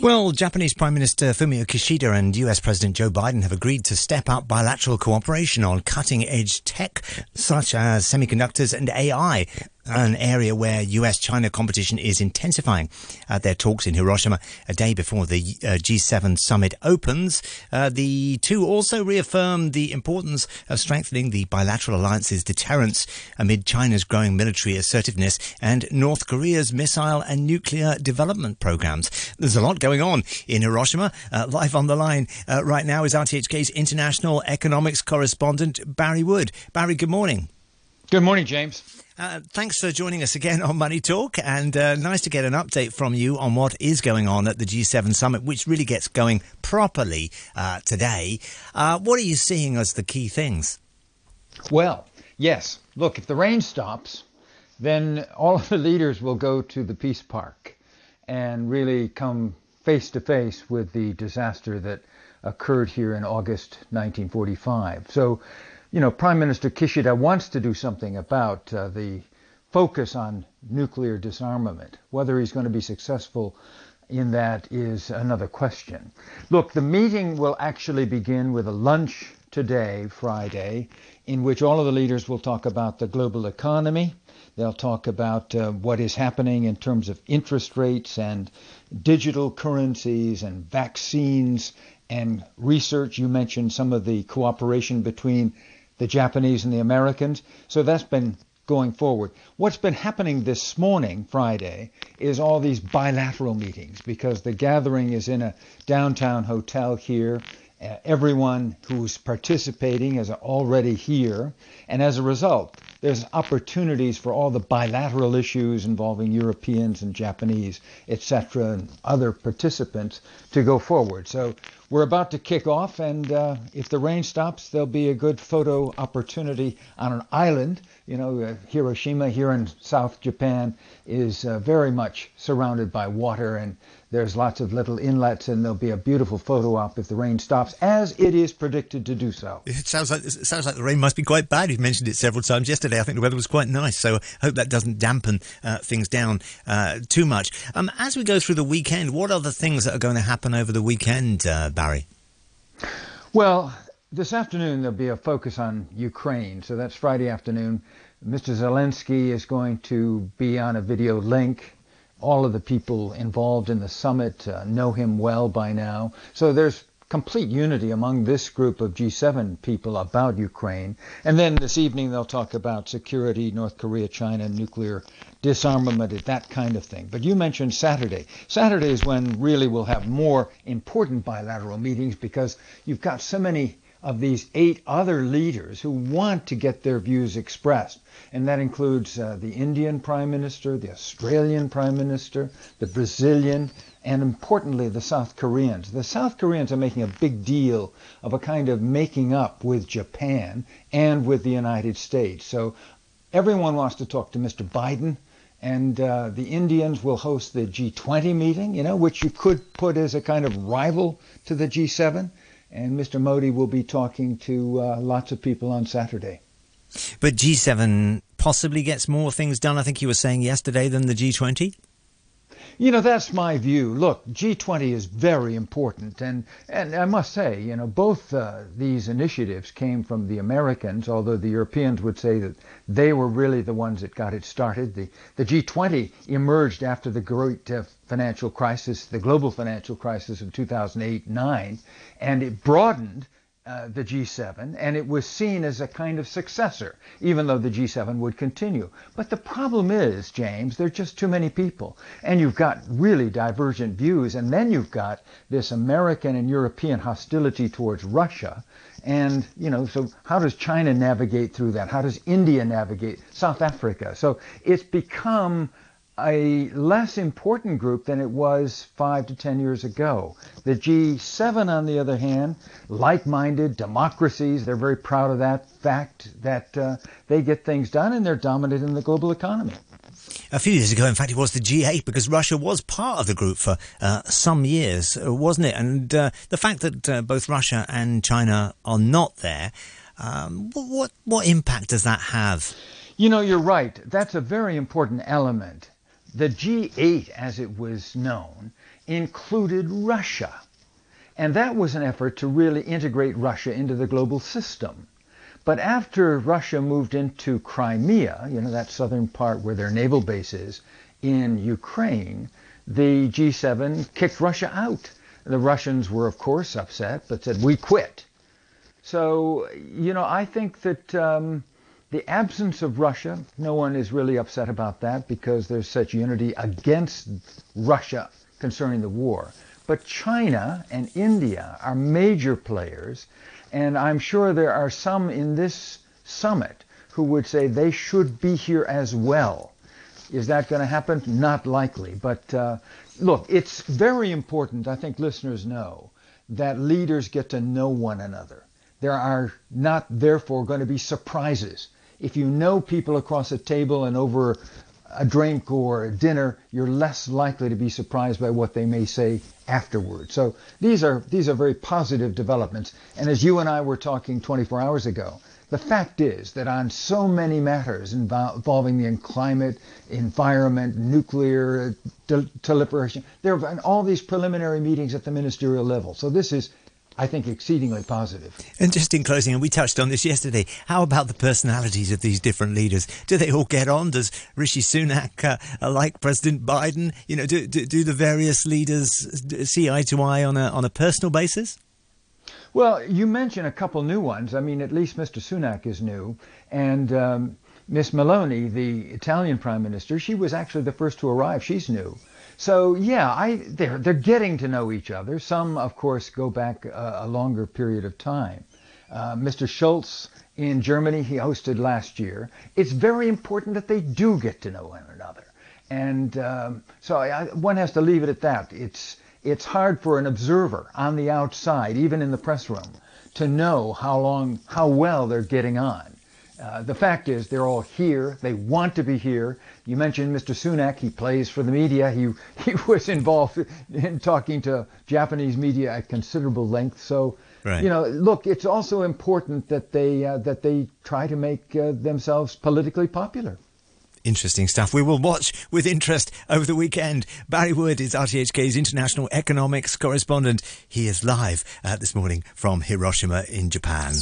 Well, Japanese Prime Minister Fumio Kishida and US President Joe Biden have agreed to step up bilateral cooperation on cutting edge tech such as semiconductors and AI an area where US China competition is intensifying. At their talks in Hiroshima a day before the uh, G7 summit opens, uh, the two also reaffirmed the importance of strengthening the bilateral alliance's deterrence amid China's growing military assertiveness and North Korea's missile and nuclear development programs. There's a lot going on in Hiroshima. Uh, live on the line uh, right now is RTHK's international economics correspondent, Barry Wood. Barry, good morning. Good morning, James. Uh, thanks for joining us again on Money Talk, and uh, nice to get an update from you on what is going on at the G7 summit, which really gets going properly uh, today. Uh, what are you seeing as the key things? Well, yes. Look, if the rain stops, then all of the leaders will go to the Peace Park and really come face to face with the disaster that occurred here in August 1945. So you know, Prime Minister Kishida wants to do something about uh, the focus on nuclear disarmament. Whether he's going to be successful in that is another question. Look, the meeting will actually begin with a lunch today, Friday, in which all of the leaders will talk about the global economy. They'll talk about uh, what is happening in terms of interest rates and digital currencies and vaccines and research. You mentioned some of the cooperation between the Japanese and the Americans. So that's been going forward. What's been happening this morning, Friday, is all these bilateral meetings because the gathering is in a downtown hotel here. Uh, everyone who's participating is already here, and as a result, there's opportunities for all the bilateral issues involving Europeans and Japanese, etc., and other participants to go forward. So we're about to kick off, and uh, if the rain stops, there'll be a good photo opportunity on an island. You know, uh, Hiroshima here in South Japan is uh, very much surrounded by water, and there's lots of little inlets, and there'll be a beautiful photo op if the rain stops, as it is predicted to do so. It sounds like it sounds like the rain must be quite bad. You've mentioned it several times yesterday. I think the weather was quite nice, so I hope that doesn't dampen uh, things down uh, too much. Um, as we go through the weekend, what are the things that are going to happen over the weekend? Uh, Barry? Well, this afternoon there'll be a focus on Ukraine. So that's Friday afternoon. Mr. Zelensky is going to be on a video link. All of the people involved in the summit uh, know him well by now. So there's complete unity among this group of G7 people about Ukraine. And then this evening they'll talk about security, North Korea, China, nuclear disarmament, that kind of thing. But you mentioned Saturday. Saturday is when really we'll have more important bilateral meetings because you've got so many of these eight other leaders who want to get their views expressed. And that includes uh, the Indian Prime Minister, the Australian Prime Minister, the Brazilian, and importantly, the South Koreans. The South Koreans are making a big deal of a kind of making up with Japan and with the United States. So everyone wants to talk to Mr. Biden. And uh, the Indians will host the G20 meeting, you know, which you could put as a kind of rival to the G7 and Mr. Modi will be talking to uh, lots of people on Saturday. But G7 possibly gets more things done, I think you were saying yesterday, than the G20? You know, that's my view. Look, G20 is very important, and and I must say, you know, both uh, these initiatives came from the Americans, although the Europeans would say that they were really the ones that got it started. The the G20 emerged after the great uh, financial crisis, the global financial crisis of 2008-9, and it broadened uh, the G7, and it was seen as a kind of successor, even though the G7 would continue. But the problem is, James, there are just too many people, and you've got really divergent views, and then you've got this American and European hostility towards Russia. And, you know, so how does China navigate through that? How does India navigate? South Africa. So it's become a less important group than it was five to ten years ago. The G7, on the other hand, like-minded democracies, they're very proud of that fact that uh, they get things done and they're dominant in the global economy. A few years ago, in fact, it was the G8 because Russia was part of the group for uh, some years, uh, wasn't it? And uh, the fact that uh, both Russia and China are not there, um, what what impact does that have? You know, you're right. That's a very important element the G8, as it was known, included Russia. And that was an effort to really integrate Russia into the global system. But after Russia moved into Crimea, you know, that southern part where their naval base is in Ukraine, the G7 kicked Russia out. The Russians were, of course, upset, but said, we quit. So, you know, I think that um, the absence of Russia, no one is really upset about that because there's such unity against Russia concerning the war. But China and India are major players, and I'm sure there are some in this summit who would say they should be here as well. Is that going to happen? Not likely. But uh, look, it's very important, I think listeners know, that leaders get to know one another. There are not, therefore, going to be surprises. If you know people across a table and over a drink or a dinner, you're less likely to be surprised by what they may say afterward. So these are these are very positive developments. And as you and I were talking 24 hours ago, the fact is that on so many matters involving the climate, environment, nuclear proliferation, there have been all these preliminary meetings at the ministerial level. So this is I think, exceedingly positive. And just in closing, and we touched on this yesterday, how about the personalities of these different leaders? Do they all get on? Does Rishi Sunak uh, like President Biden? You know, do, do, do, the various leaders see eye to eye on a, on a personal basis? Well, you mentioned a couple new ones. I mean, at least Mr. Sunak is new. And um, Miss Meloni, the Italian prime minister, she was actually the first to arrive. She's new. So yeah, I they're they're getting to know each other. Some, of course, go back a, a longer period of time. Uh, Mr. Scholz in Germany, he hosted last year. It's very important that they do get to know one another, and um, so I, one has to leave it at that. It's it's hard for an observer on the outside, even in the press room, to know how long, how well they're getting on. Uh, the fact is, they're all here. They want to be here. You mentioned Mr. Sunak. He plays for the media. He he was involved in talking to Japanese media at considerable length. So, right. you know, look, it's also important that they uh, that they try to make uh, themselves politically popular. Interesting stuff. We will watch with interest over the weekend. Barry Wood is RTHK's international economics correspondent. He is live uh, this morning from Hiroshima in Japan.